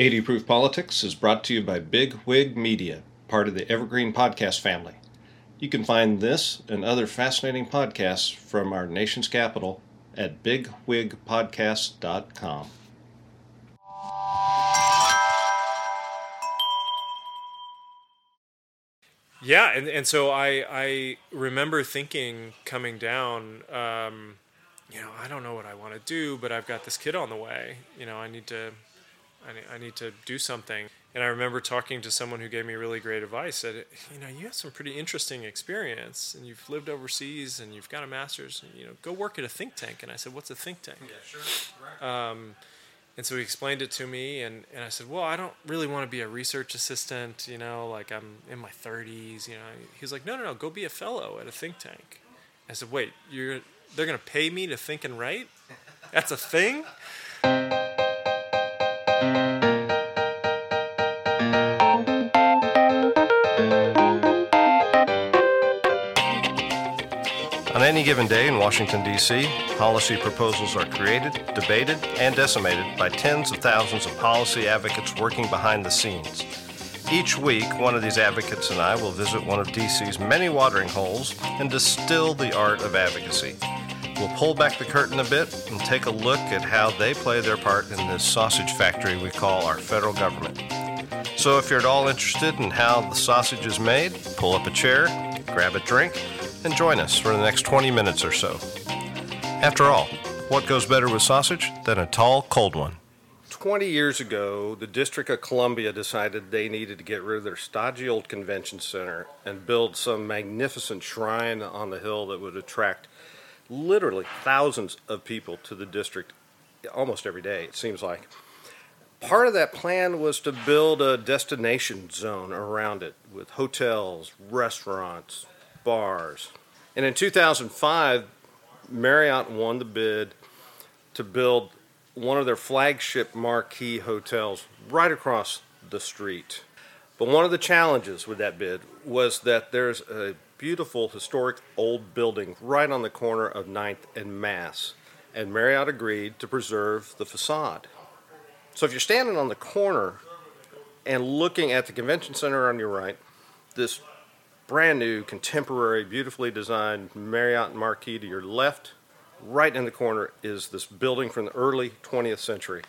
80 Proof Politics is brought to you by Big Wig Media, part of the Evergreen Podcast family. You can find this and other fascinating podcasts from our nation's capital at bigwigpodcast.com. Yeah, and, and so I I remember thinking coming down, um, you know, I don't know what I want to do, but I've got this kid on the way. You know, I need to I need, I need to do something. And I remember talking to someone who gave me really great advice. Said, you know, you have some pretty interesting experience, and you've lived overseas, and you've got a master's. And, you know, go work at a think tank. And I said, what's a think tank? Yeah, sure. Right. Um, and so he explained it to me, and, and I said, well, I don't really want to be a research assistant, you know, like I'm in my 30s, you know. He was like, no, no, no, go be a fellow at a think tank. I said, wait, you're they're going to pay me to think and write? That's a thing? Any given day in Washington, D.C., policy proposals are created, debated, and decimated by tens of thousands of policy advocates working behind the scenes. Each week, one of these advocates and I will visit one of DC's many watering holes and distill the art of advocacy. We'll pull back the curtain a bit and take a look at how they play their part in this sausage factory we call our federal government. So, if you're at all interested in how the sausage is made, pull up a chair, grab a drink, and join us for the next 20 minutes or so. After all, what goes better with sausage than a tall, cold one? 20 years ago, the District of Columbia decided they needed to get rid of their stodgy old convention center and build some magnificent shrine on the hill that would attract literally thousands of people to the district almost every day, it seems like. Part of that plan was to build a destination zone around it with hotels, restaurants, bars. And in 2005, Marriott won the bid to build one of their flagship marquee hotels right across the street. But one of the challenges with that bid was that there's a beautiful historic old building right on the corner of 9th and Mass, and Marriott agreed to preserve the facade. So if you're standing on the corner and looking at the convention center on your right, this brand new, contemporary, beautifully designed Marriott Marquis to your left, right in the corner is this building from the early 20th century.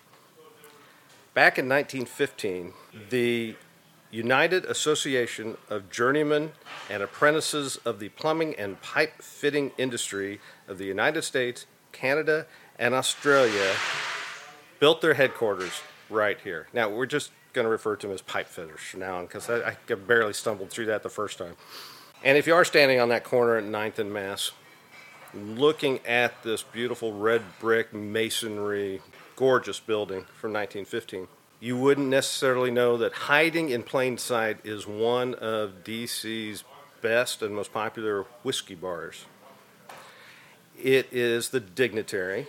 Back in 1915, the United Association of Journeymen and Apprentices of the Plumbing and Pipe Fitting Industry of the United States, Canada, and Australia built their headquarters right here. Now, we're just going to refer to them as pipe fitters from now on because I, I barely stumbled through that the first time. And if you are standing on that corner at 9th and Mass, looking at this beautiful red brick masonry, gorgeous building from 1915, you wouldn't necessarily know that hiding in plain sight is one of DC's best and most popular whiskey bars. It is the Dignitary.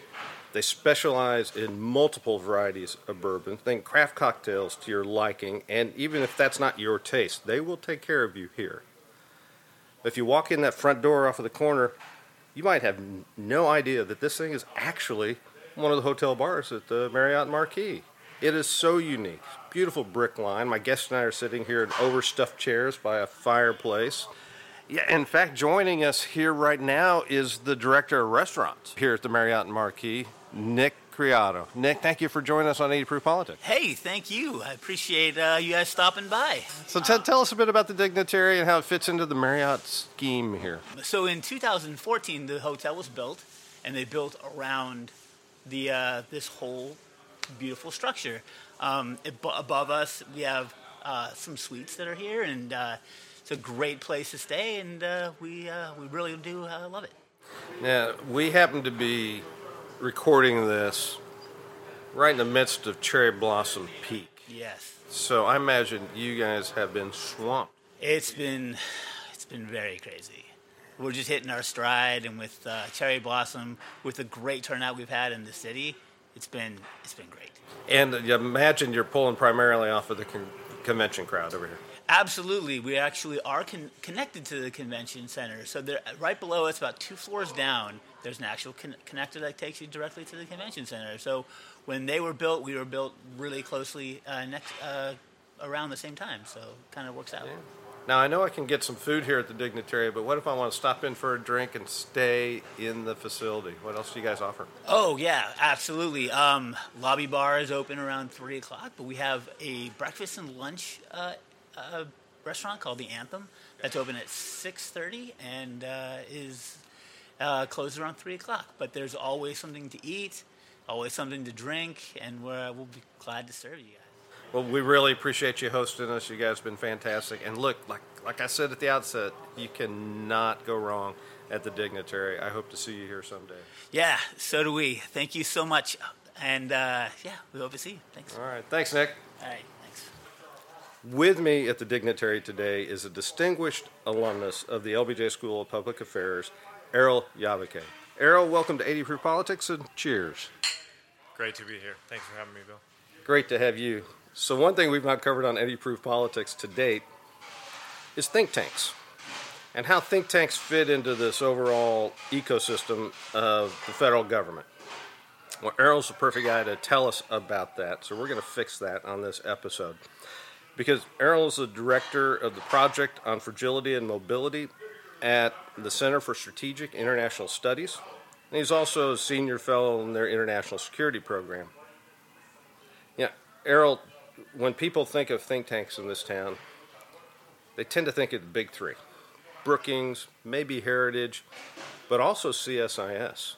They specialize in multiple varieties of bourbon. Think craft cocktails to your liking, and even if that's not your taste, they will take care of you here. If you walk in that front door off of the corner, you might have no idea that this thing is actually one of the hotel bars at the Marriott Marquis. It is so unique. Beautiful brick line. My guests and I are sitting here in overstuffed chairs by a fireplace. Yeah, in fact, joining us here right now is the director of restaurants here at the Marriott Marquis, Nick Criado. Nick, thank you for joining us on 80 Proof Politics. Hey, thank you. I appreciate uh, you guys stopping by. So t- tell us a bit about the Dignitary and how it fits into the Marriott scheme here. So in 2014, the hotel was built, and they built around the uh, this whole beautiful structure. Um, above us, we have uh, some suites that are here, and uh, it's a great place to stay, and uh, we uh, we really do uh, love it. Now we happen to be recording this right in the midst of cherry blossom peak. Yes. So I imagine you guys have been swamped. It's been it's been very crazy. We're just hitting our stride, and with uh, cherry blossom, with the great turnout we've had in the city, it's been it's been great. And you imagine you're pulling primarily off of the con- convention crowd over here. Absolutely, we actually are con- connected to the convention center. So right below us, about two floors down, there's an actual con- connector that takes you directly to the convention center. So when they were built, we were built really closely uh, next uh, around the same time, so it kind of works out. Yeah. Now I know I can get some food here at the Dignitary, but what if I want to stop in for a drink and stay in the facility? What else do you guys offer? Oh yeah, absolutely. Um, lobby bar is open around three o'clock, but we have a breakfast and lunch uh, uh, restaurant called the Anthem that's open at six thirty and uh, is uh, closed around three o'clock. But there's always something to eat, always something to drink, and we're, we'll be glad to serve you guys. Well, we really appreciate you hosting us. You guys have been fantastic. And look, like like I said at the outset, you cannot go wrong at the Dignitary. I hope to see you here someday. Yeah, so do we. Thank you so much. And uh, yeah, we hope to see you. Thanks. All right. Thanks, Nick. All right. Thanks. With me at the Dignitary today is a distinguished alumnus of the LBJ School of Public Affairs, Erol Yayboke. Erol, welcome to 80 Proof Politics and cheers. Great to be here. Thanks for having me, Bill. Great to have you. So, one thing we've not covered on 80 Proof Politics to date is think tanks and how think tanks fit into this overall ecosystem of the federal government. Well, Erol's the perfect guy to tell us about that, so we're going to fix that on this episode. Because Erol is the director of the Project on Fragility and Mobility at the Center for Strategic International Studies, and he's also a senior fellow in their international security program. Yeah, Erol, when people think of think tanks in this town, they tend to think of the big three Brookings, maybe Heritage, but also CSIS.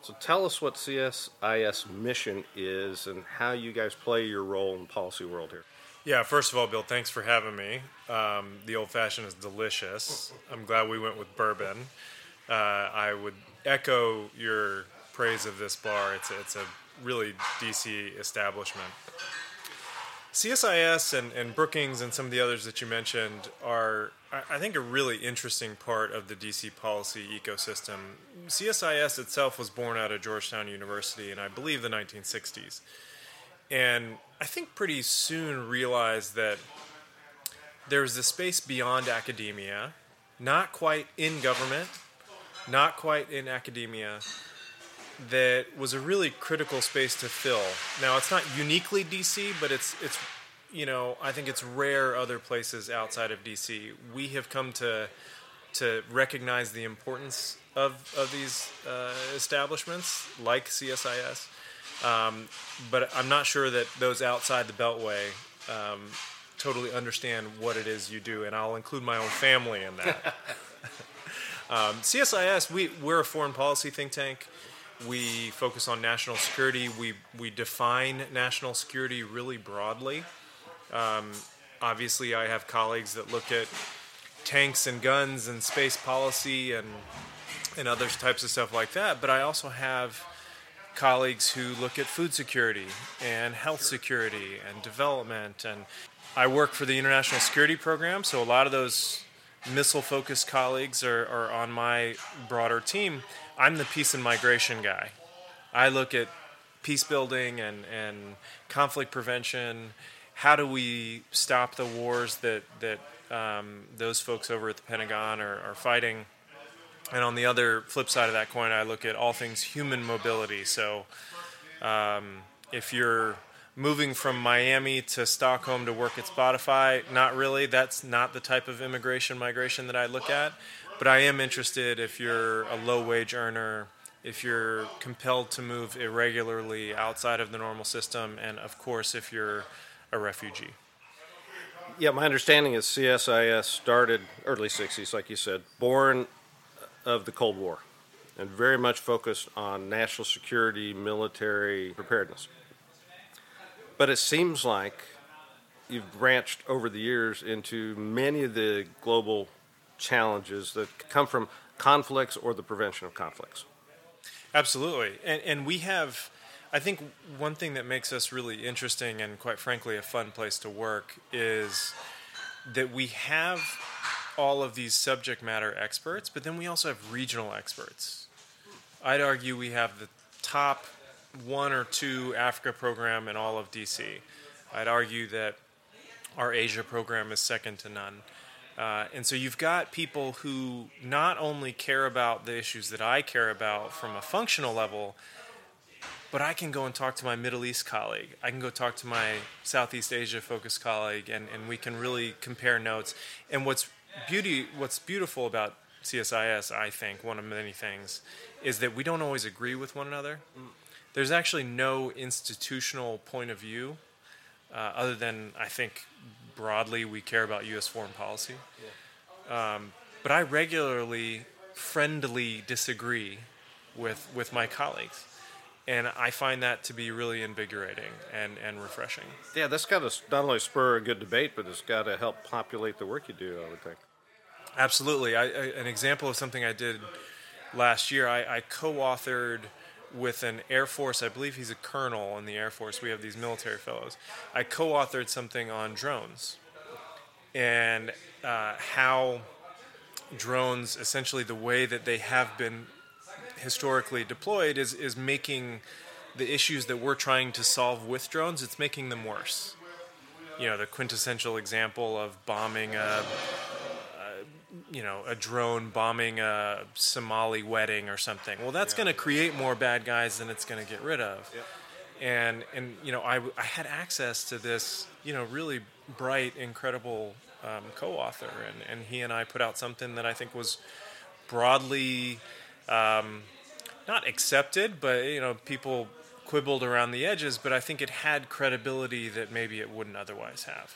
So tell us what CSIS mission is and how you guys play your role in policy world here. Yeah, first of all, Bill, thanks for having me. Um, the old fashioned is delicious. I'm glad we went with bourbon. Uh, I would echo your praise of this bar. It's a, it's a really DC establishment. CSIS and, and Brookings and some of the others that you mentioned are, I think, a really interesting part of the DC policy ecosystem. CSIS itself was born out of Georgetown University in, I believe, the 1960s. And I think pretty soon realized that there was a space beyond academia, not quite in government, not quite in academia, that was a really critical space to fill. Now it's not uniquely DC, but it's it's you know I think it's rare other places outside of DC. We have come to to recognize the importance of of these uh, establishments like CSIS, um, but I'm not sure that those outside the Beltway. Um, totally understand what it is you do, and I'll include my own family in that. um, CSIS, we, we're a foreign policy think tank. We focus on national security. We we define national security really broadly. Um, obviously, I have colleagues that look at tanks and guns and space policy and and other types of stuff like that. But I also have colleagues who look at food security and health security and development. And I work for the International Security Program, so a lot of those missile focused colleagues are, are on my broader team. I'm the peace and migration guy. I look at peace building and, and conflict prevention. How do we stop the wars that, that um, those folks over at the Pentagon are, are fighting? And on the other flip side of that coin, I look at all things human mobility. So um, if you're moving from Miami to Stockholm to work at Spotify, not really. That's not the type of immigration migration that I look at. But I am interested if you're a low wage earner, if you're compelled to move irregularly outside of the normal system, and of course, if you're a refugee. Yeah, my understanding is CSIS started early 60s, like you said, born of the Cold War, and very much focused on national security, military preparedness. But it seems like you've branched over the years into many of the global challenges that come from conflicts or the prevention of conflicts. Absolutely. And, and we have, I think, one thing that makes us really interesting and, quite frankly, a fun place to work is that we have all of these subject matter experts, but then we also have regional experts. I'd argue we have the top one or two Africa program in all of DC. I'd argue that our Asia program is second to none. Uh, and so you've got people who not only care about the issues that I care about from a functional level, but I can go and talk to my Middle East colleague. I can go talk to my Southeast Asia focused colleague, and, and we can really compare notes. And what's beauty, what's beautiful about CSIS, I think, one of many things, is that we don't always agree with one another. There's actually no institutional point of view, uh, other than I think broadly we care about U.S. foreign policy. Um, but I regularly, friendly disagree with with my colleagues, and I find that to be really invigorating and and refreshing. Yeah, that's got to not only spur a good debate, but it's got to help populate the work you do. I would think. Absolutely. I, I, an example of something I did last year, I, I co-authored with an Air Force. I believe he's a colonel in the Air Force. We have these military fellows. I co-authored something on drones and uh, how drones, essentially the way that they have been historically deployed, is is making the issues that we're trying to solve with drones. It's making them worse. You know, the quintessential example of bombing a you know, a drone bombing a Somali wedding or something. Well, that's yeah. going to create more bad guys than it's going to get rid of. Yep. And and you know, I, I had access to this you know really bright, incredible um, co-author, and and he and I put out something that I think was broadly um, not accepted, but you know, people quibbled around the edges. But I think it had credibility that maybe it wouldn't otherwise have.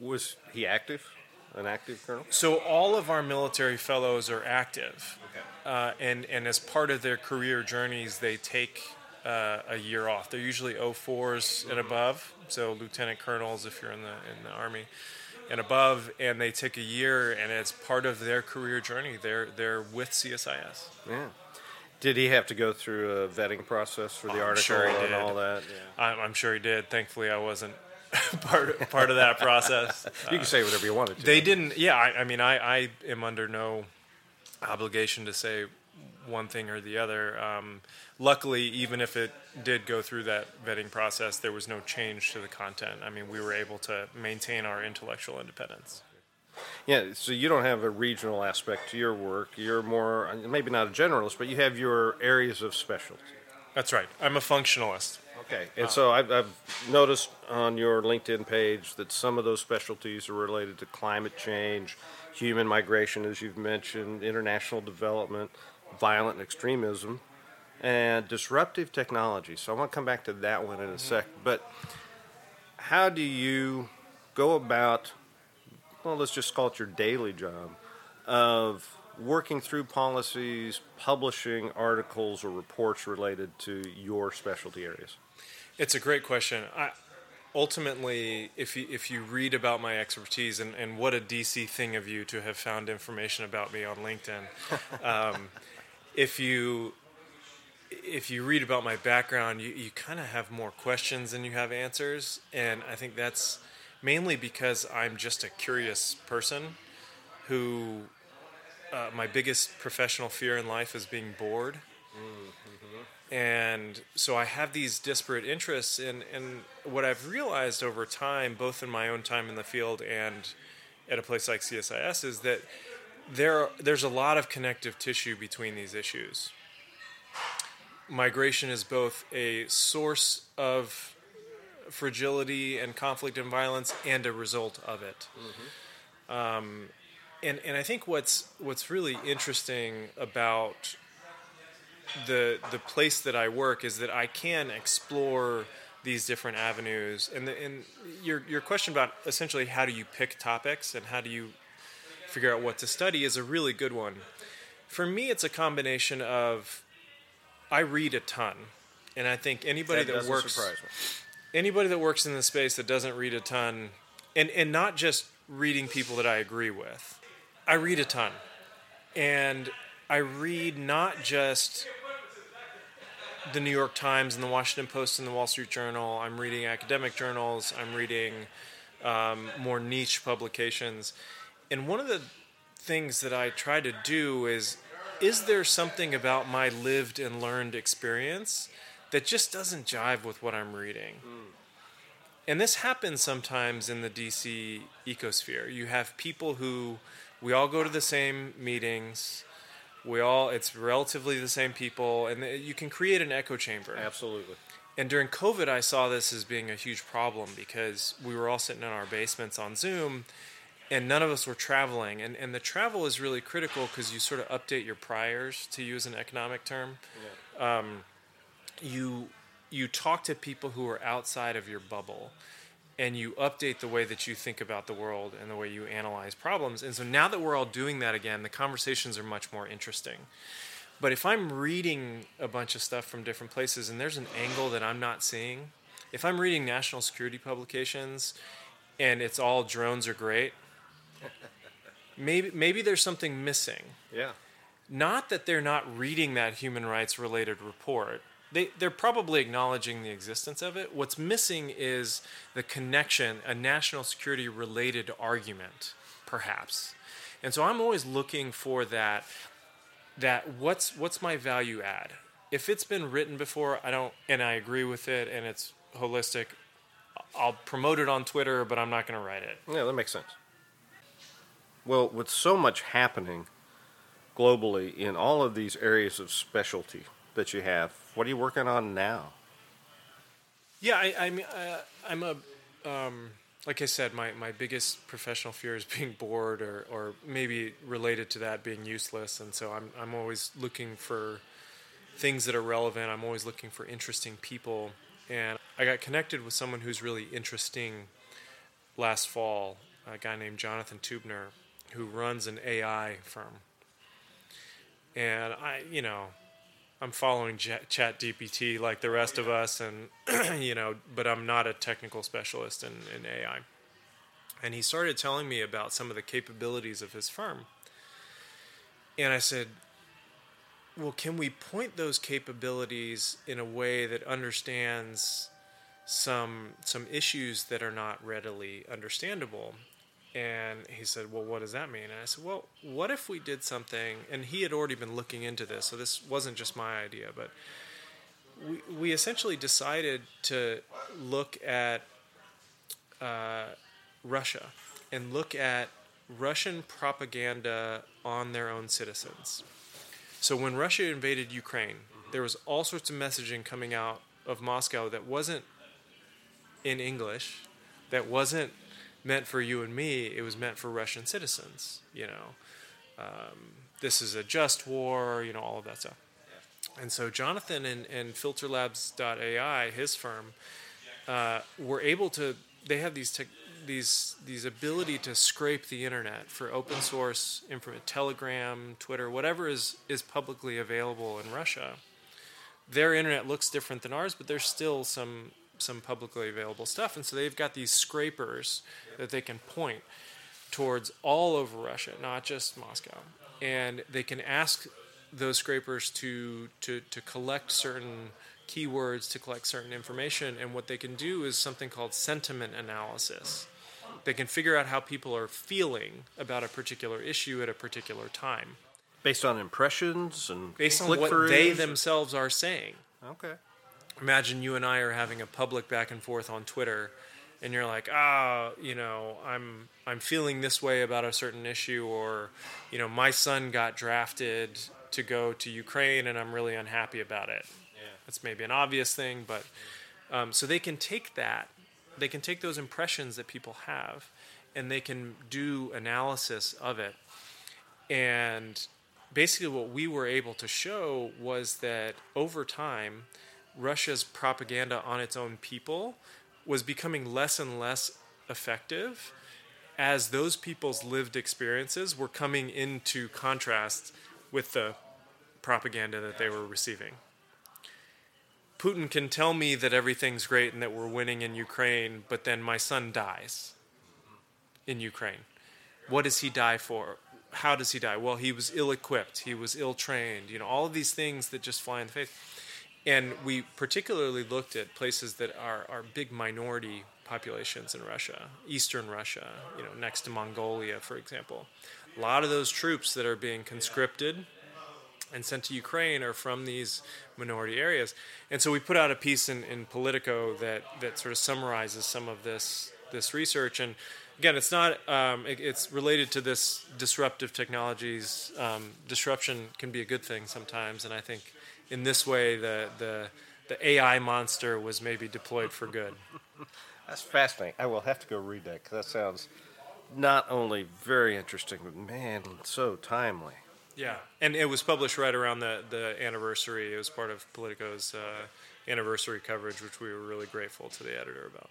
Was he active? an active colonel? So all of our military fellows are active, okay. uh, and and as part of their career journeys, they take uh, a year off. They're usually 04s and above, so lieutenant colonels if you're in the in the army and above, and they take a year, and it's part of their career journey. They're they're with CSIS. Yeah. Did he have to go through a vetting process for the I'm article sure and all that? Yeah. I'm, I'm sure he did. Thankfully, I wasn't part part of that process. you can say whatever you wanted to. They didn't. Yeah, I, I mean, I, I am under no obligation to say one thing or the other. Um, luckily, even if it did go through that vetting process, there was no change to the content. I mean, we were able to maintain our intellectual independence. Yeah, so you don't have a regional aspect to your work. You're more, maybe not a generalist, but you have your areas of specialty. That's right. I'm a functionalist. Okay, and uh, so I've, I've noticed on your LinkedIn page that some of those specialties are related to climate change, human migration, as you've mentioned, international development, violent extremism, and disruptive technology. So I want to come back to that one in a mm-hmm. sec. But how do you go about, well, let's just call it your daily job, of working through policies, publishing articles or reports related to your specialty areas? It's a great question. I, ultimately, if you, if you read about my expertise, and, and what a DC thing of you to have found information about me on LinkedIn, um, if you if you read about my background, you, you kind of have more questions than you have answers, and I think that's mainly because I'm just a curious person who uh, my biggest professional fear in life is being bored. Mm-hmm. And so I have these disparate interests, and, and what I've realized over time, both in my own time in the field and at a place like CSIS, is that there there's a lot of connective tissue between these issues. Migration is both a source of fragility and conflict and violence, and a result of it. Mm-hmm. Um, and and I think what's what's really interesting about the the place that I work is that I can explore these different avenues. And the, and your your question about essentially how do you pick topics and how do you figure out what to study is a really good one. For me, it's a combination of I read a ton, and I think anybody that, that works anybody that works in the space that doesn't read a ton, and and not just reading people that I agree with I read a ton. And I read not just the New York Times and the Washington Post and the Wall Street Journal. I'm reading academic journals. I'm reading um, more niche publications. And one of the things that I try to do is is there something about my lived and learned experience that just doesn't jive with what I'm reading? Mm. And this happens sometimes in the DC ecosphere. You have people who we all go to the same meetings. We all, it's relatively the same people, and you can create an echo chamber. Absolutely. And during COVID, I saw this as being a huge problem because we were all sitting in our basements on Zoom and none of us were traveling. And, and the travel is really critical because you sort of update your priors, to use an economic term. Yeah. Um, you, you talk to people who are outside of your bubble and you update the way that you think about the world and the way you analyze problems. And so now that we're all doing that again, the conversations are much more interesting. But if I'm reading a bunch of stuff from different places and there's an angle that I'm not seeing, if I'm reading national security publications and it's all drones are great, maybe maybe there's something missing. Yeah. Not that they're not reading that human rights related report, they, they're probably acknowledging the existence of it. What's missing is the connection, a national security related argument, perhaps. And so I'm always looking for that that what's what's my value add? If it's been written before, I don't and I agree with it and it's holistic, I'll promote it on Twitter, but I'm not going to write it. Yeah, that makes sense. Well, with so much happening globally in all of these areas of specialty, that you have. What are you working on now? Yeah, I, I mean, uh, I'm a, um, like I said, my, my biggest professional fear is being bored or, or maybe related to that being useless. And so I'm, I'm always looking for things that are relevant. I'm always looking for interesting people. And I got connected with someone who's really interesting last fall, a guy named Jonathan Teubner, who runs an AI firm. And I, you know, I'm following Chat GPT like the rest of us, and you know, but I'm not a technical specialist in, in AI. And he started telling me about some of the capabilities of his firm. And I said, well, can we point those capabilities in a way that understands some some issues that are not readily understandable? And he said, Well, what does that mean? And I said, Well, what if we did something? And he had already been looking into this, so this wasn't just my idea, but we, we essentially decided to look at uh, Russia and look at Russian propaganda on their own citizens. So when Russia invaded Ukraine, there was all sorts of messaging coming out of Moscow that wasn't in English, that wasn't meant for you and me, it was meant for Russian citizens. You know, um, this is a just war. You know, all of that stuff. And so Jonathan and, and FilterLabs.ai, his firm, uh, were able to. They have these te- these these ability to scrape the internet for open source information, Telegram, Twitter, whatever is is publicly available in Russia. Their internet looks different than ours, but there's still some some publicly available stuff. And so they've got these scrapers that they can point towards all over Russia, not just Moscow. And they can ask those scrapers to, to, to collect certain keywords, to collect certain information. And what they can do is something called sentiment analysis. They can figure out how people are feeling about a particular issue at a particular time. Based on impressions and based on what they themselves are saying. Okay imagine you and I are having a public back and forth on Twitter, and you're like, ah, you know, I'm I'm feeling this way about a certain issue, or, you know, my son got drafted to go to Ukraine, and I'm really unhappy about it. Yeah. That's maybe an obvious thing, but um, so they can take that, they can take those impressions that people have, and they can do analysis of it, and basically what we were able to show was that over time Russia's propaganda on its own people was becoming less and less effective as those people's lived experiences were coming into contrast with the propaganda that they were receiving. Putin can tell me that everything's great and that we're winning in Ukraine, but then my son dies in Ukraine. What does he die for? How does he die? Well, he was ill equipped, he was ill trained, you know, all of these things that just fly in the face and we particularly looked at places that are, are big minority populations in Russia, Eastern Russia, you know, next to Mongolia, for example. A lot of those troops that are being conscripted and sent to Ukraine are from these minority areas. And so we put out a piece in, in Politico that, that sort of summarizes some of this this research and again, it's not. Um, it, it's related to this disruptive technologies. Um, disruption can be a good thing sometimes, and I think in this way, the the the AI monster was maybe deployed for good. That's fascinating. I will have to go read that because that sounds not only very interesting, but man, so timely. Yeah, and it was published right around the the anniversary. It was part of Politico's uh, anniversary coverage, which we were really grateful to the editor about.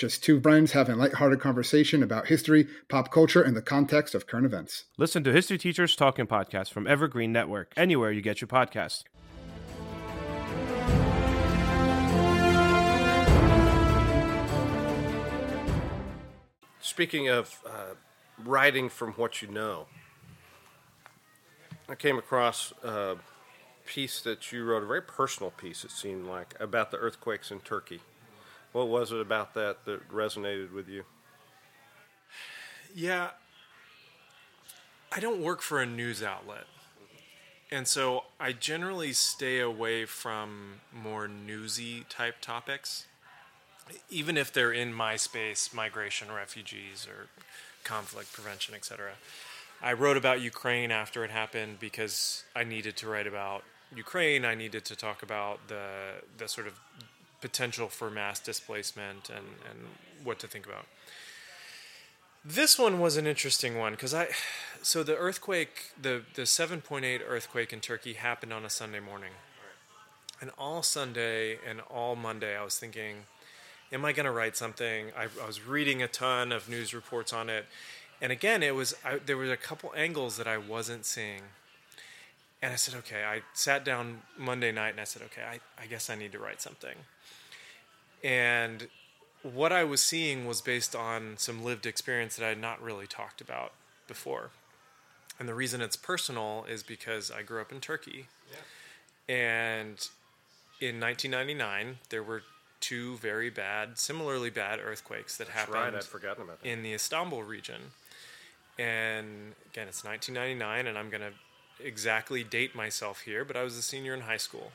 Just two friends having a lighthearted conversation about history, pop culture, and the context of current events. Listen to History Teachers Talking Podcast from Evergreen Network, anywhere you get your podcast. Speaking of uh, writing from what you know, I came across a piece that you wrote, a very personal piece, it seemed like, about the earthquakes in Turkey. What was it about that that resonated with you? Yeah, I don't work for a news outlet. And so I generally stay away from more newsy type topics, even if they're in my space, migration, refugees, or conflict prevention, etc. I wrote about Ukraine after it happened because I needed to write about Ukraine. I needed to talk about the the sort of potential for mass displacement and, and what to think about. This one was an interesting one because I, so the earthquake, the the seven point eight earthquake in Turkey happened on a Sunday morning, and all Sunday and all Monday I was thinking, am I going to write something? I, I, was reading a ton of news reports on it, and again it was I, there were a couple angles that I wasn't seeing, and I said, okay. I sat down Monday night and I said, okay, I, I guess I need to write something, and what I was seeing was based on some lived experience that I had not really talked about before. And the reason it's personal is because I grew up in Turkey. Yeah. And in 1999, there were two very bad, similarly bad earthquakes that That's happened right, I'd forgotten about that. in the Istanbul region. And again, it's 1999, and I'm going to exactly date myself here, but I was a senior in high school.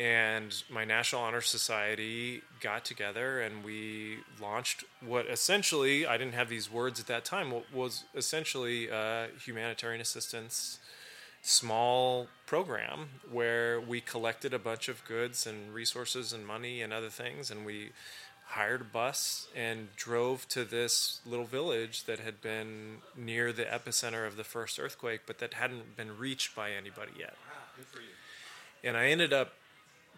And my National Honor Society got together and we launched what essentially, I didn't have these words at that time, what was essentially a humanitarian assistance small program where we collected a bunch of goods and resources and money and other things and we hired a bus and drove to this little village that had been near the epicenter of the first earthquake but that hadn't been reached by anybody yet. Wow, and I ended up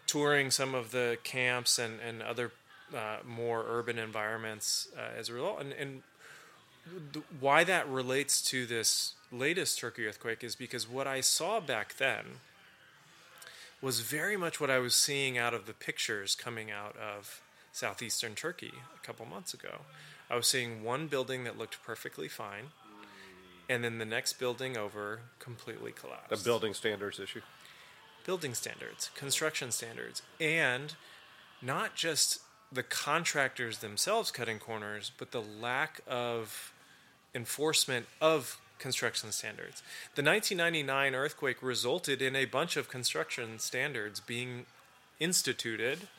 touring some of the camps and, and other uh, more urban environments uh, as a result. And, and th- why that relates to this latest Turkey earthquake is because what I saw back then was very much what I was seeing out of the pictures coming out of southeastern Turkey a couple months ago. I was seeing one building that looked perfectly fine, and then the next building over completely collapsed. The building standards issue building standards, construction standards, and not just the contractors themselves cutting corners, but the lack of enforcement of construction standards. The 1999 earthquake resulted in a bunch of construction standards being instituted,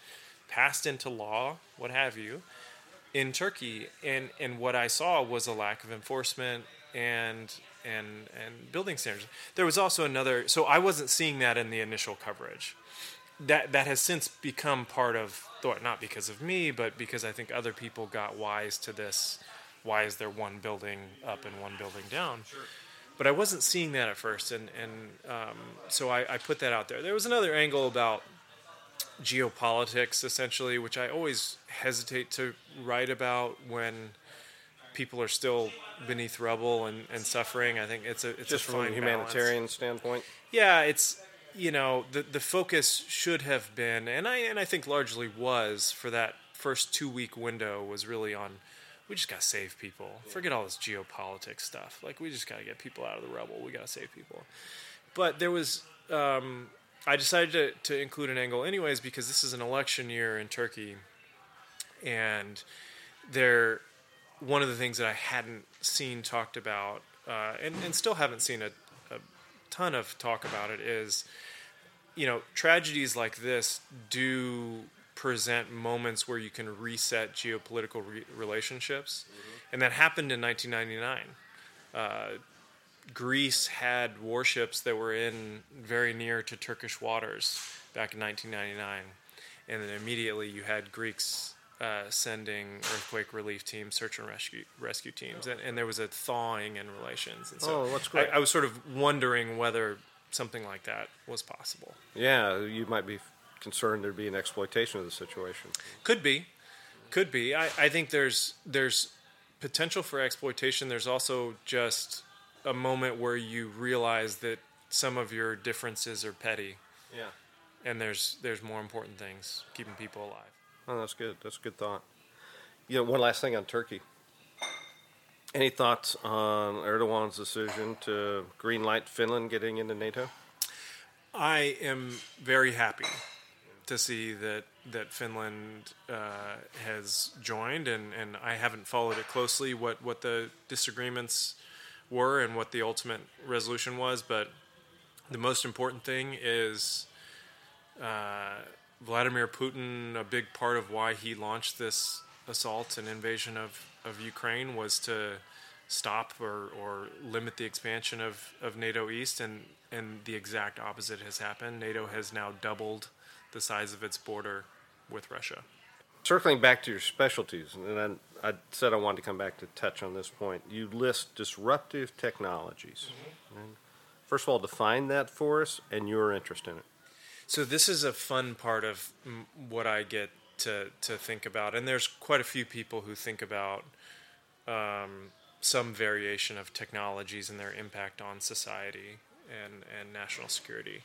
passed into law, what have you, in Turkey. And, and what I saw was a lack of enforcement and and and building standards. There was also another. So I wasn't seeing that in the initial coverage. That that has since become part of thought, not because of me, but because I think other people got wise to this. Why is there one building up and one building down? Sure. But I wasn't seeing that at first, and and um, so I, I put that out there. There was another angle about geopolitics, essentially, which I always hesitate to write about when people are still beneath rubble and, and suffering. I think it's a it's Just a from a fine humanitarian balance. standpoint. Yeah, it's you know the the focus should have been, and I and I think largely was for that first two week window was really on. We just gotta save people. Forget all this geopolitics stuff. Like we just gotta get people out of the rubble. We gotta save people. But there was. Um, I decided to, to include an angle anyways because this is an election year in Turkey, and there one of the things that I hadn't seen talked about, uh, and, and still haven't seen a, a ton of talk about it, is you know tragedies like this do present moments where you can reset geopolitical re- relationships, and that happened in 1999. Uh, Greece had warships that were in very near to Turkish waters back in 1999, and then immediately you had Greeks uh, sending earthquake relief teams, search and rescue rescue teams, and, and there was a thawing in relations. And so Oh, that's great. I, I was sort of wondering whether something like that was possible. Yeah, you might be concerned there'd be an exploitation of the situation. Could be, could be. I, I think there's there's potential for exploitation. There's also just a moment where you realize that some of your differences are petty, Yeah. and there's there's more important things keeping people alive. Oh, that's good. That's a good thought. You know, one last thing on Turkey. Any thoughts on Erdogan's decision to green light Finland getting into NATO? I am very happy to see that that Finland uh, has joined, and, and I haven't followed it closely what, what the disagreements were and what the ultimate resolution was, but the most important thing is uh, Vladimir Putin. A big part of why he launched this assault and invasion of, of Ukraine was to stop or, or limit the expansion of, of NATO East, and, and the exact opposite has happened. NATO has now doubled the size of its border with Russia. Circling back to your specialties, and I, I said I wanted to come back to touch on this point. You list disruptive technologies. And First of all, define that for us and your interest in it. So this is a fun part of what I get to to think about, and there's quite a few people who think about um, some variation of technologies and their impact on society and and national security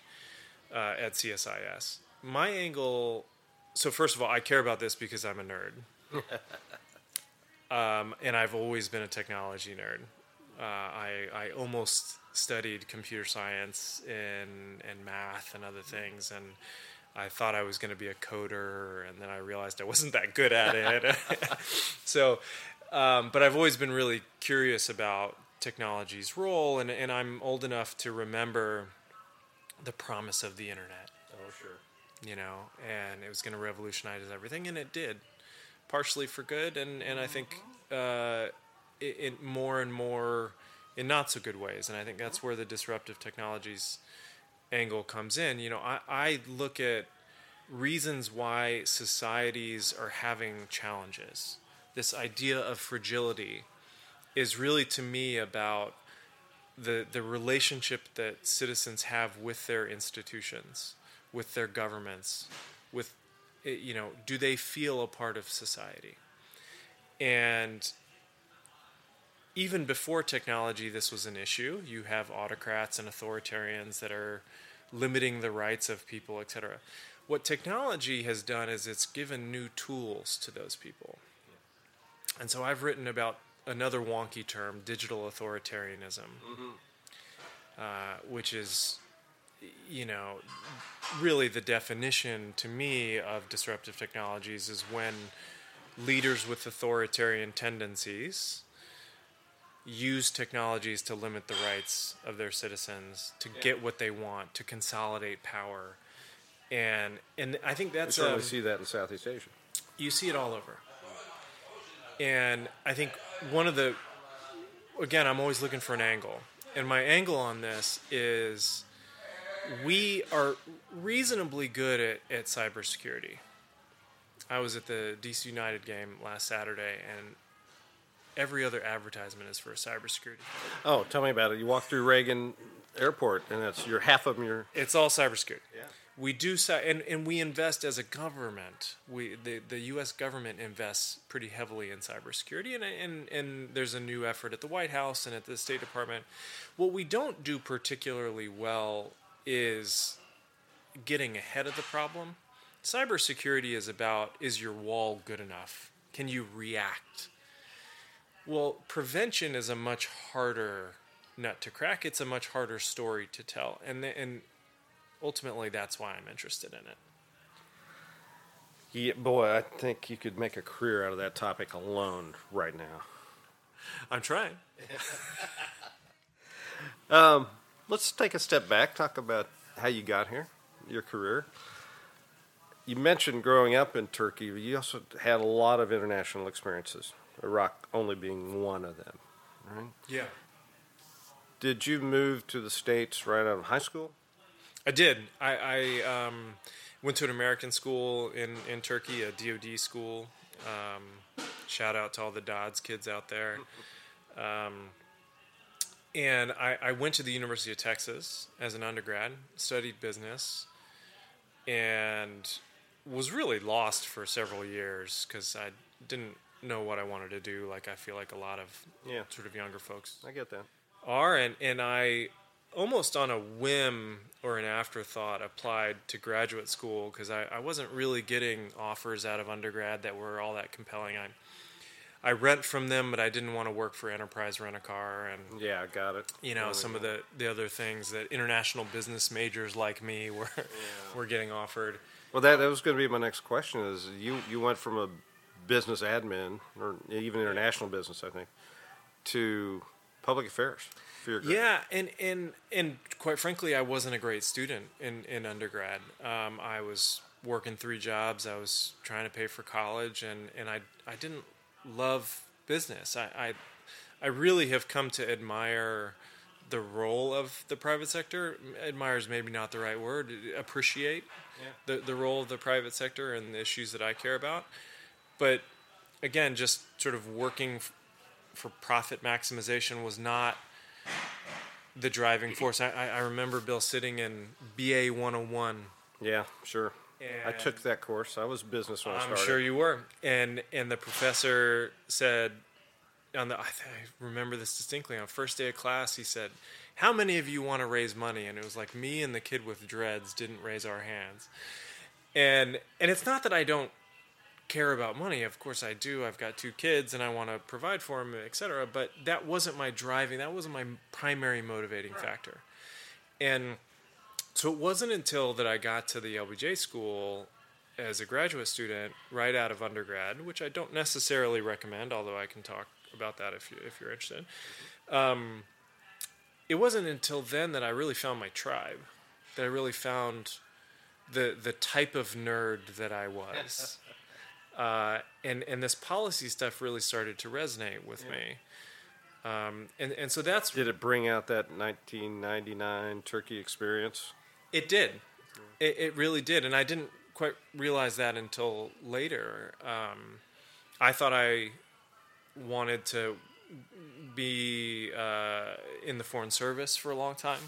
uh, at CSIS. My angle. So first of all, I care about this because I'm a nerd, um, and I've always been a technology nerd. Uh, I I almost studied computer science and and math and other things, and I thought I was going to be a coder, and then I realized I wasn't that good at it. so, um, but I've always been really curious about technology's role, and and I'm old enough to remember the promise of the internet. You know, and it was going to revolutionize everything, and it did, partially for good, and and I think uh, more and more in not so good ways, and I think that's where the disruptive technologies angle comes in. You know, I, I look at reasons why societies are having challenges. This idea of fragility is really to me about the the relationship that citizens have with their institutions, with their governments, with eh, you know, do they feel a part of society? And even before technology, this was an issue. You have autocrats and authoritarians that are limiting the rights of people, etc. What technology has done is it's given new tools to those people. And so I've written about another wonky term, digital authoritarianism, uh, which is, you know, really the definition to me of disruptive technologies is when leaders with authoritarian tendencies use technologies to limit the rights of their citizens, to get what they want, to consolidate power. And and I think We that's certainly um, see that in Southeast Asia. you see it all over. And I think one of the, again, I'm always looking for an angle. And my angle on this is we are reasonably good at, at cybersecurity. I was at the DC United game last Saturday, and every other advertisement is for cybersecurity. Oh, tell me about it. You walk through Reagan Airport, and that's you're half of them. You're It's all cybersecurity. Yeah. we do and, and we invest as a government. We the, the U.S. government invests pretty heavily in cybersecurity, and, and and there's a new effort at the White House and at the State Department. What we don't do particularly well is getting ahead of the problem. Cybersecurity is about is your wall good enough? Can you react? Well, prevention is a much harder nut to crack. It's a much harder story to tell, and and ultimately that's why I'm interested in it. Yeah, boy, I think you could make a career out of that topic alone right now. I'm trying. um, let's take a step back, talk about how you got here, your career. You mentioned growing up in Turkey. You also had a lot of international experiences, Iraq only being one of them, right? Yeah. Did you move to the States right out of high school? I did. I, I um, went to an American school in, in Turkey, a DoD school. Um, shout out to all the DoDDS kids out there. Um, and I, I went to the University of Texas as an undergrad, studied business, and was really lost for several years because I didn't know what I wanted to do. Like I feel like a lot of Yeah. sort of younger folks I get that. are and, and I almost on a whim or an afterthought applied to graduate school because I, I wasn't really getting offers out of undergrad that were all that compelling. I I rent from them, but I didn't want to work for Enterprise Rent a Car and Yeah, I got it. you know some of the, the other things that international business majors like me were were getting offered. Well, that, that was going to be my next question. Is you you went from a business admin or even international business, I think, to public affairs for your career. Yeah, and and and quite frankly, I wasn't a great student in in undergrad. Um, I was working three jobs. I was trying to pay for college, and and I I didn't love business. I I, I really have come to admire the role of the private sector. Admire is maybe not the right word. Appreciate the the role of the private sector and the issues that I care about. But again, just sort of working f- for profit maximization was not the driving force. I, I I remember Bill sitting in BA 101. Yeah, sure. I took that course. I was business when I I'm sure you were. And and the professor said on the I, I remember this distinctly on first day of class he said, "How many of you want to raise money?" And it was like me and the kid with dreads didn't raise our hands. And and it's not that I don't care about money. Of course I do. I've got two kids and I want to provide for them, etc. But that wasn't my driving. That wasn't my primary motivating factor. And so it wasn't until that I got to the LBJ school as a graduate student right out of undergrad, which I don't necessarily recommend, although I can talk about that if you if you're interested. Um, it wasn't until then that I really found my tribe, that I really found the the type of nerd that I was, uh, and and this policy stuff really started to resonate with me. Um, and and so that's Did it bring out that 1999 Turkey experience? It did. It, it really did, and I didn't quite realize that until later. Um, I thought I wanted to be uh, in the foreign service for a long time,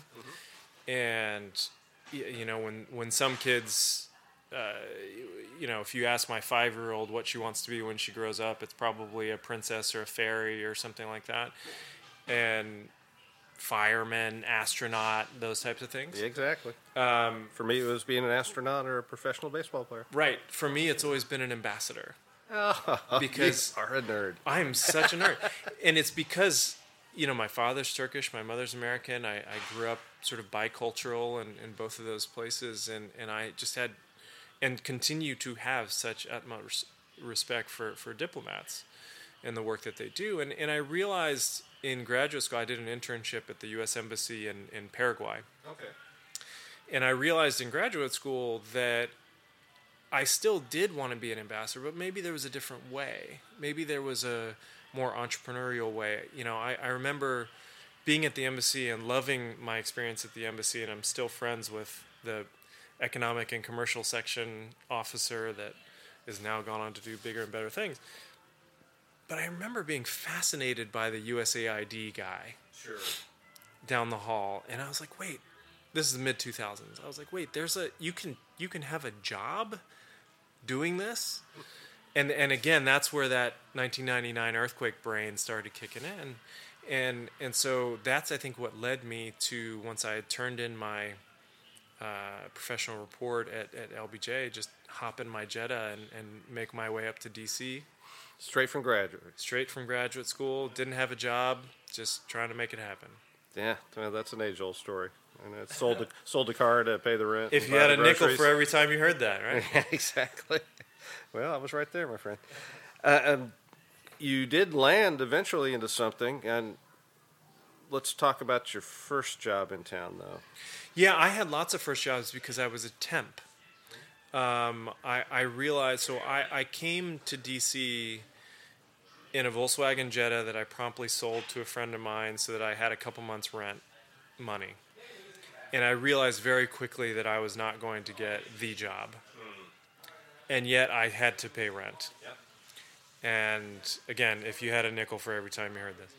and you know when when some kids. Uh, you know, if you ask my five-year-old what she wants to be when she grows up, it's probably a princess or a fairy or something like that. And fireman, astronaut, those types of things. Exactly. Um, For me, it was being an astronaut or a professional baseball player. right. For me, it's always been an ambassador. Oh, Because- you are a nerd. I'm such a nerd. and it's because, you know, my father's Turkish, my mother's American. I, I grew up sort of bicultural in, in both of those places. And, and I just had, and continue to have such utmost respect for, for diplomats and the work that they do. And, and I realized in graduate school, I did an internship at the U.S. Embassy in, in Paraguay. Okay. And I realized in graduate school that I still did want to be an ambassador, but maybe there was a different way. Maybe there was a more entrepreneurial way. You know, I, I remember being at the embassy and loving my experience at the embassy, and I'm still friends with the economic and commercial section officer that is now gone on to do bigger and better things. But I remember being fascinated by the USAID guy Sure. down the hall, and I was like, wait, this is the mid 2000s. I was like, wait, there's a you can you can have a job doing this, and and again, that's where that 1999 earthquake brain started kicking in, and and so that's I think what led me to once I had turned in my uh, professional report at, at LBJ, just hop in my Jetta and, and make my way up to DC. Straight from graduate. Straight from graduate school, didn't have a job, just trying to make it happen. Yeah, well, that's an age old story. And it sold a, sold a car to pay the rent. If you had a nickel for every time you heard that, right? Yeah, exactly. Well, I was right there, my friend. Uh, um, you did land eventually into something, and let's talk about your first job in town, though. Yeah, I had lots of first jobs because I was a temp. Um, I, I realized, so I, I came to DC in a Volkswagen Jetta that I promptly sold to a friend of mine so that I had a couple months' rent money. And I realized very quickly that I was not going to get the job. And yet I had to pay rent. And again, if you had a nickel for every time you heard this.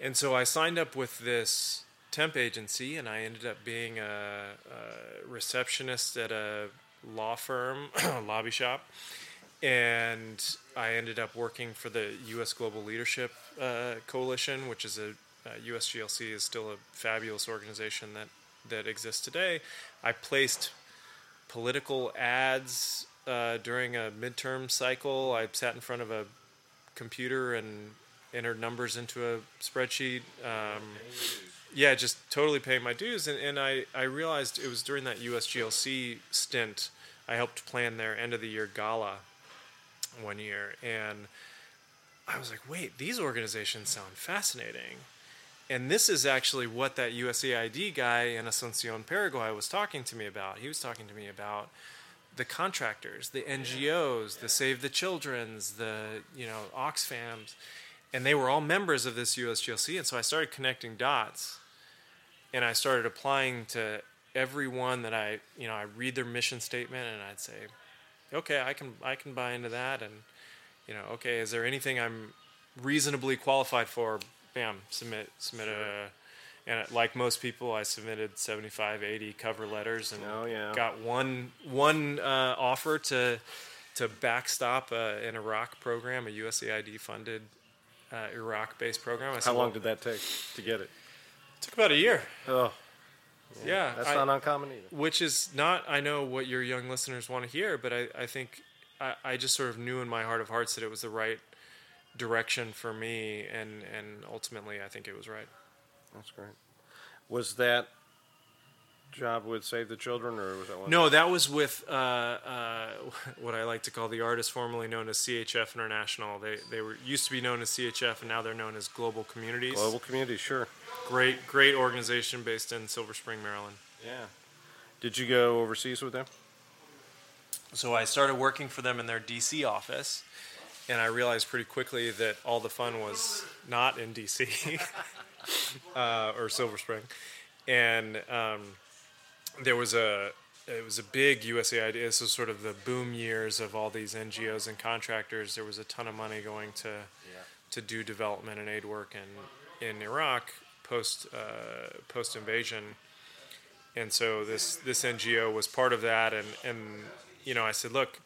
And so I signed up with this temp agency, and I ended up being a, a receptionist at a law firm, lobby shop. And I ended up working for the U.S. Global Leadership uh, Coalition, which is a uh, USGLC is still a fabulous organization that that exists today. I placed political ads uh, during a midterm cycle. I sat in front of a computer and entered numbers into a spreadsheet. Um, yeah, just totally paying my dues. And, and I, I realized it was during that USGLC stint, I helped plan their end of the year gala one year. And I was like, wait, these organizations sound fascinating. And this is actually what that USAID guy in Asuncion, Paraguay was talking to me about. He was talking to me about the contractors, the NGOs, the Save the Children's, the you know Oxfams, and they were all members of this USGLC. And so I started connecting dots, and I started applying to everyone that I you know I read their mission statement, and I'd say, okay, I can I can buy into that, and you know, okay, is there anything I'm reasonably qualified for? Bam, submit submit a. And like most people, I submitted 75, 80 cover letters and Oh, yeah. got one one uh, offer to to backstop uh, an Iraq program, a USAID funded uh, Iraq based program. I How said, long well, did that take to get it? took about a year. Oh, Yeah, that's I- not uncommon either. which is not I know what your young listeners want to hear, but I, I think I, I just sort of knew in my heart of hearts that it was the right direction for me and, and ultimately I think it was right. That's great. Was that job with Save the Children, or was that one? No, that was with uh, uh, what I like to call the artist formerly known as CHF International. They they were used to be known as CHF and now they're known as Global Communities. Global Community, sure. Great great organization based in Silver Spring, Maryland. Yeah. Did you go overseas with them? So I started working for them in their DC office, and I realized pretty quickly that all the fun was not in DC uh, or Silver Spring, and um, there was a it was a big USAID. This was sort of the boom years of all these NGOs and contractors. There was a ton of money going to to do development and aid work in in Iraq post uh, post invasion and so this this NGO was part of that and and you know I said look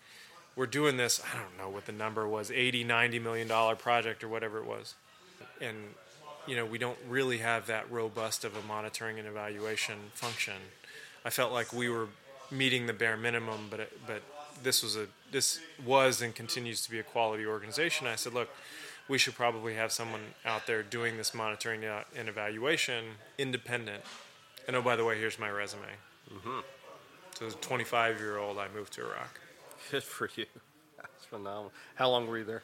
we're doing this I don't know what the number was 80 90 million dollar project or whatever it was and you know we don't really have that robust of a monitoring and evaluation function I felt like we were meeting the bare minimum but it, but this was a this was and continues to be a quality organization I said look we should probably have someone out there doing this monitoring and evaluation independent and oh, by the way, here's my resume. Mm-hmm. So, as a 25 year old, I moved to Iraq. Good for you. That's phenomenal. How long were you there?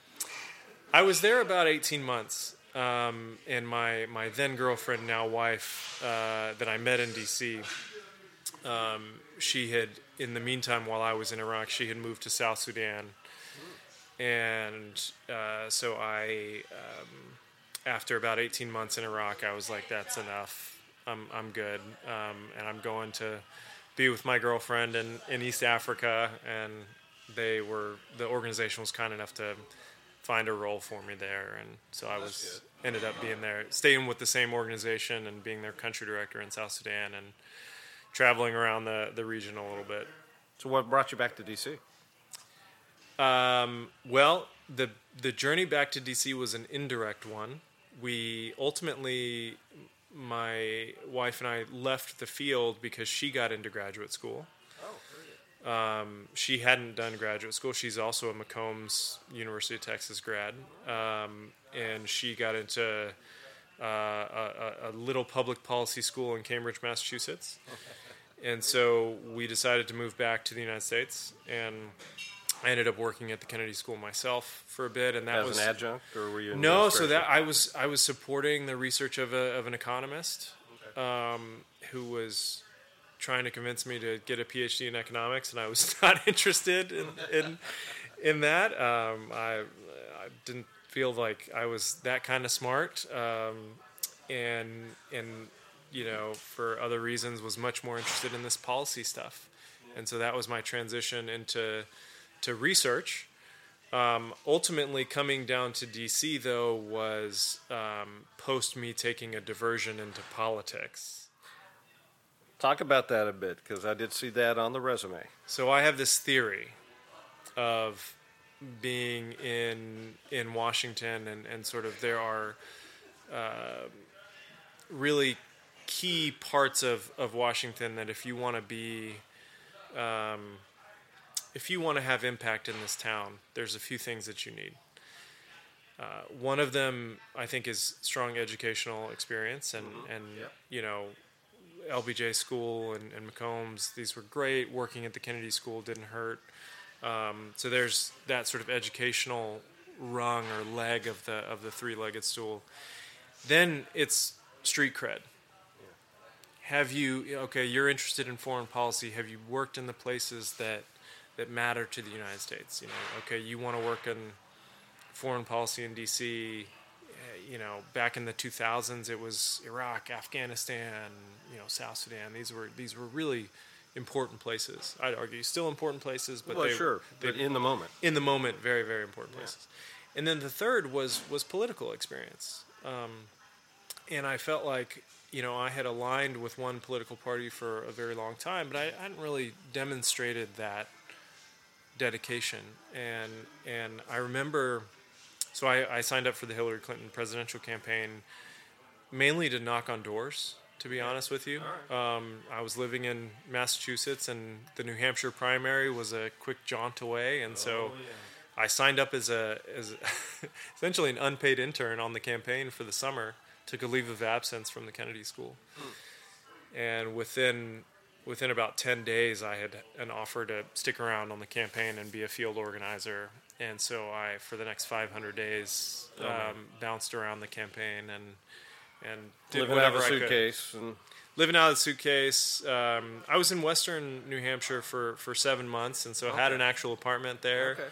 I was there about 18 months, um, and my, my then girlfriend, now wife, uh, that I met in DC, um, she had, in the meantime, while I was in Iraq, she had moved to South Sudan. And uh, so I, um, after about 18 months in Iraq, I was like, that's enough. I'm, I'm good. Um, and I'm going to be with my girlfriend in, in East Africa. And they were, the organization was kind enough to find a role for me there. And so I was, ended up being there, staying with the same organization and being their country director in South Sudan and traveling around the, the region a little bit. So, what brought you back to DC? Um, well, the the journey back to DC was an indirect one. We ultimately, my wife and I left the field because she got into graduate school. Oh, um, she hadn't done graduate school. She's also a McCombs University of Texas grad, um, and she got into uh, a, a little public policy school in Cambridge, Massachusetts. And so we decided to move back to the United States, and I ended up working at the Kennedy School myself for a bit, and that As was an adjunct, or were you? no. So that I was I was supporting the research of a of an economist um, who was trying to convince me to get a PhD in economics, and I was not interested in in, in that. Um, I I didn't feel like I was that kind of smart, um, and and you know for other reasons was much more interested in this policy stuff, and so that was my transition into to research. Um, ultimately, coming down to DC though was um, post me taking a diversion into politics. Talk about that a bit, because I did see that on the resume. So I have this theory of being in in Washington, and, and sort of there are uh, really key parts of, of Washington that if you want to be um, if you want to have impact in this town, there's a few things that you need. Uh, one of them, I think, is strong educational experience, and and you know, LBJ School and, and McCombs. These were great. Working at the Kennedy School didn't hurt. Um, so there's that sort of educational rung or leg of the of the three-legged stool. Then it's street cred. Have you okay? You're interested in foreign policy. Have you worked in the places that that matter to the United States? You know, okay, you want to work in foreign policy in D.C. eh, You know, back in the 2000s, it was Iraq, Afghanistan, you know, South Sudan. These were these were really important places. I'd argue still important places, but well, they, sure, they but in the moment. in the moment, very very important places. And then the third was was political experience, um, and I felt like you know I had aligned with one political party for a very long time, but I hadn't really demonstrated that dedication. And and I remember, so I, I signed up for the Hillary Clinton presidential campaign mainly to knock on doors. To be honest with you, um, I was living in Massachusetts, and the New Hampshire primary was a quick jaunt away, and so I signed up as a as essentially an unpaid intern on the campaign for the summer. Took a leave of absence from the Kennedy School, and within within about ten days, I had an offer to stick around on the campaign and be a field organizer. And so I, for the next 500 days, um, bounced around the campaign and and did Living out whatever of a I could suitcase, and living out of the suitcase. Um, I was in Western New Hampshire for, for seven months, and so I had an actual apartment there. Okay.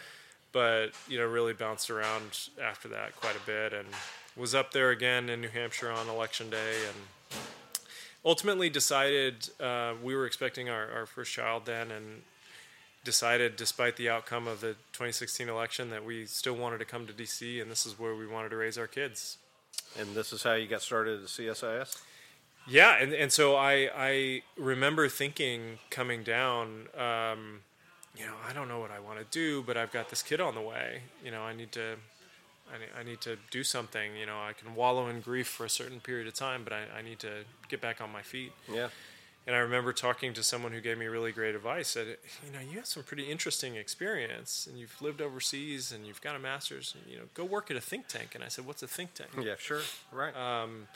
But you know, really bounced around after that quite a bit, and was up there again in New Hampshire on election day, and ultimately decided uh, we were expecting our, our first child then, and decided, despite the outcome of the 2016 election, that we still wanted to come to DC, and this is where we wanted to raise our kids. And this is how you got started at CSIS. Yeah, and, and so I I remember thinking coming down, um, you know, I don't know what I want to do, but I've got this kid on the way. You know, I need to, I need, I need to do something. You know, I can wallow in grief for a certain period of time, but I, I need to get back on my feet. Yeah, And I remember talking to someone who gave me really great advice. Said, you know, you have some pretty interesting experience, and you've lived overseas, and you've got a master's. And, you know, go work at a think tank. And I said, what's a think tank? yeah, sure, right. Um,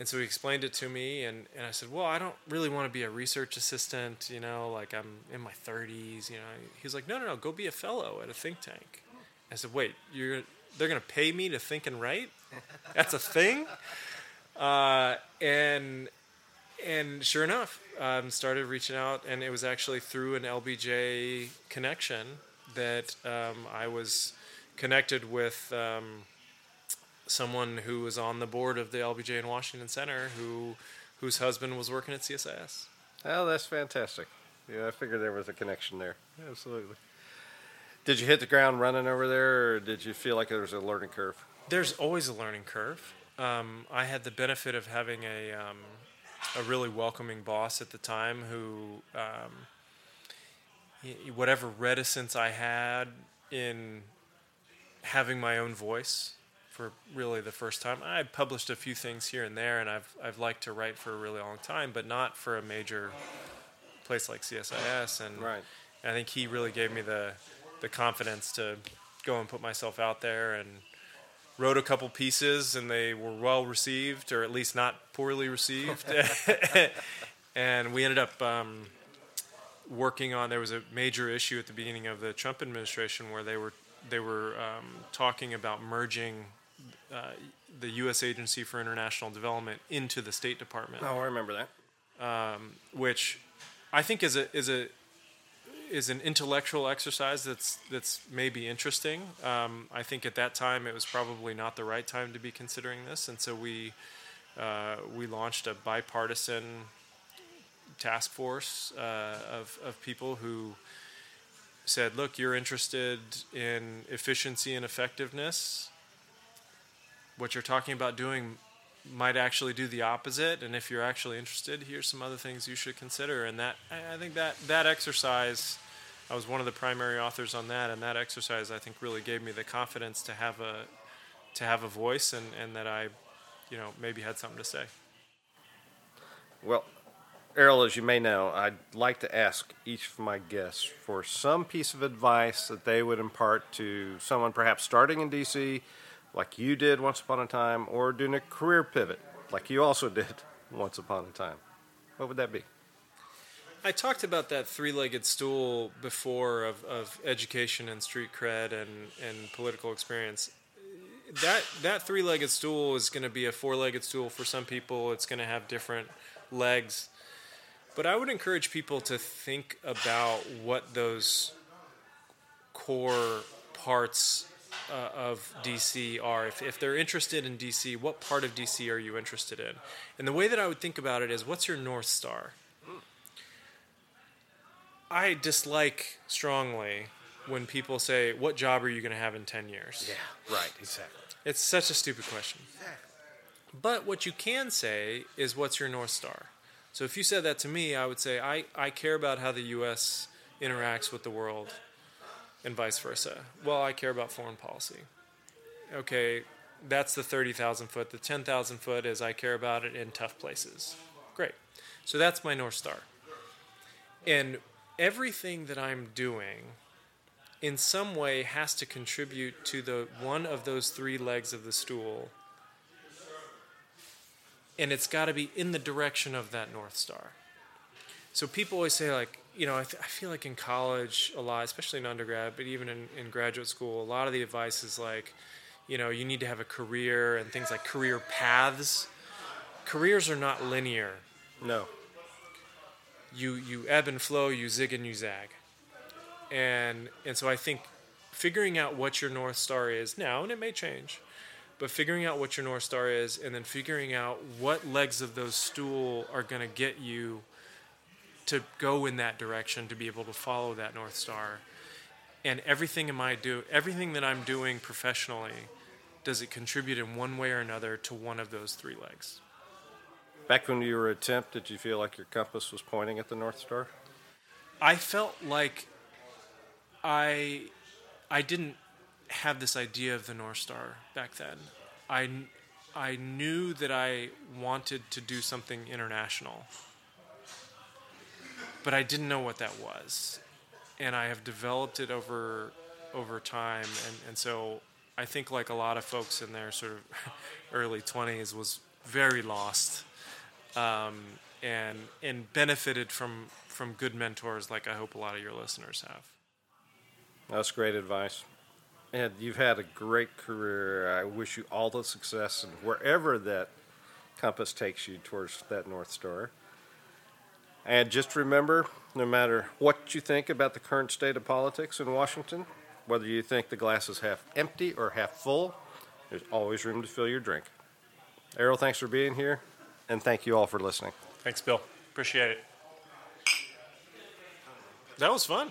and so he explained it to me, and, and I said, well, I don't really want to be a research assistant, you know, like I'm in my 30s, you know. He's like, no, no, no, go be a fellow at a think tank. I said, wait, you're they're going to pay me to think and write? That's a thing? Uh, and and sure enough, um, started reaching out, and it was actually through an LBJ connection that um, I was connected with um, someone who was on the board of the LBJ in Washington Center, who whose husband was working at CSIS. oh, that's fantastic. Yeah, I figured there was a connection there. Absolutely. Did you hit the ground running over there, or did you feel like there was a learning curve? There's always a learning curve. Um, I had the benefit of having a um, a really welcoming boss at the time who, um, whatever reticence I had in having my own voice for really the first time. I published a few things here and there, and I've I've liked to write for a really long time, but not for a major place like CSIS. And Right. I think he really gave me the the confidence to go and put myself out there and wrote a couple pieces and they were well received or at least not poorly received and we ended up um, working on there was a major issue at the beginning of the Trump administration where they were they were um, talking about merging uh, the U.S. Agency for International Development into the State Department Oh, I remember that. which I think is a is a is an intellectual exercise that's that's maybe interesting. Um, I think at that time it was probably not the right time to be considering this, and so we uh, we launched a bipartisan task force uh, of of people who said, "Look, you're interested in efficiency and effectiveness. What you're talking about doing might actually do the opposite and if you're actually interested here's some other things you should consider. And that i think that that exercise i was one of the primary authors on that and that exercise i think really gave me the confidence to have a to have a voice and and that i you know maybe had something to say. Well, Erol, as you may know, I'd like to ask each of my guests for some piece of advice that they would impart to someone perhaps starting in DC, like you did once upon a time, or doing a career pivot, like you also did once upon a time. What would that be? I talked about that three-legged stool before of, of education and street cred and, and political experience. That that three-legged stool is going to be a four-legged stool for some people. It's going to have different legs, but I would encourage people to think about what those core parts uh, of DC are. If, if they're interested in DC, what part of DC are you interested in? And the way that I would think about it is, what's your north star? I dislike strongly when people say, "What job are you going to have in 10 years?" Yeah, right, exactly. It's such a stupid question. But what you can say is, "What's your north star?" So if you said that to me, I would say, "I I care about how the U.S. interacts with the world, and vice versa." Well, I care about foreign policy. Okay, that's the 30,000 foot. The 10,000 foot is I care about it in tough places. Great. So that's my north star. And everything that I'm doing in some way has to contribute to the one of those three legs of the stool. And it's got to be in the direction of that North Star. So people always say, like, you know, I, th- I feel like in college a lot, especially in undergrad, but even in, in graduate school, a lot of the advice is like, you know, you need to have a career and things like career paths. Careers are not linear No. you you ebb and flow, you zig and you zag, and and so I think figuring out what your north star is now, and it may change, but figuring out what your north star is, and then figuring out what legs of those stool are going to get you to go in that direction to be able to follow that north star, and everything am I do everything that I'm doing professionally, does it contribute in one way or another to one of those three legs? Back when you were a temp, did you feel like your compass was pointing at the North Star? I felt like I I didn't have this idea of the North Star back then. I I knew that I wanted to do something international, but I didn't know what that was, and I have developed it over over time, and and so I think like a lot of folks in their sort of early twenties was very lost um, and and benefited from from good mentors like I hope a lot of your listeners have. That's great advice. And you've had a great career. I wish you all the success and wherever that compass takes you towards that North Star. And just remember no matter what you think about the current state of politics in Washington, whether you think the glass is half empty or half full, there's always room to fill your drink. Erol, thanks for being here, and thank you all for listening. Thanks, Bill. Appreciate it. That was fun.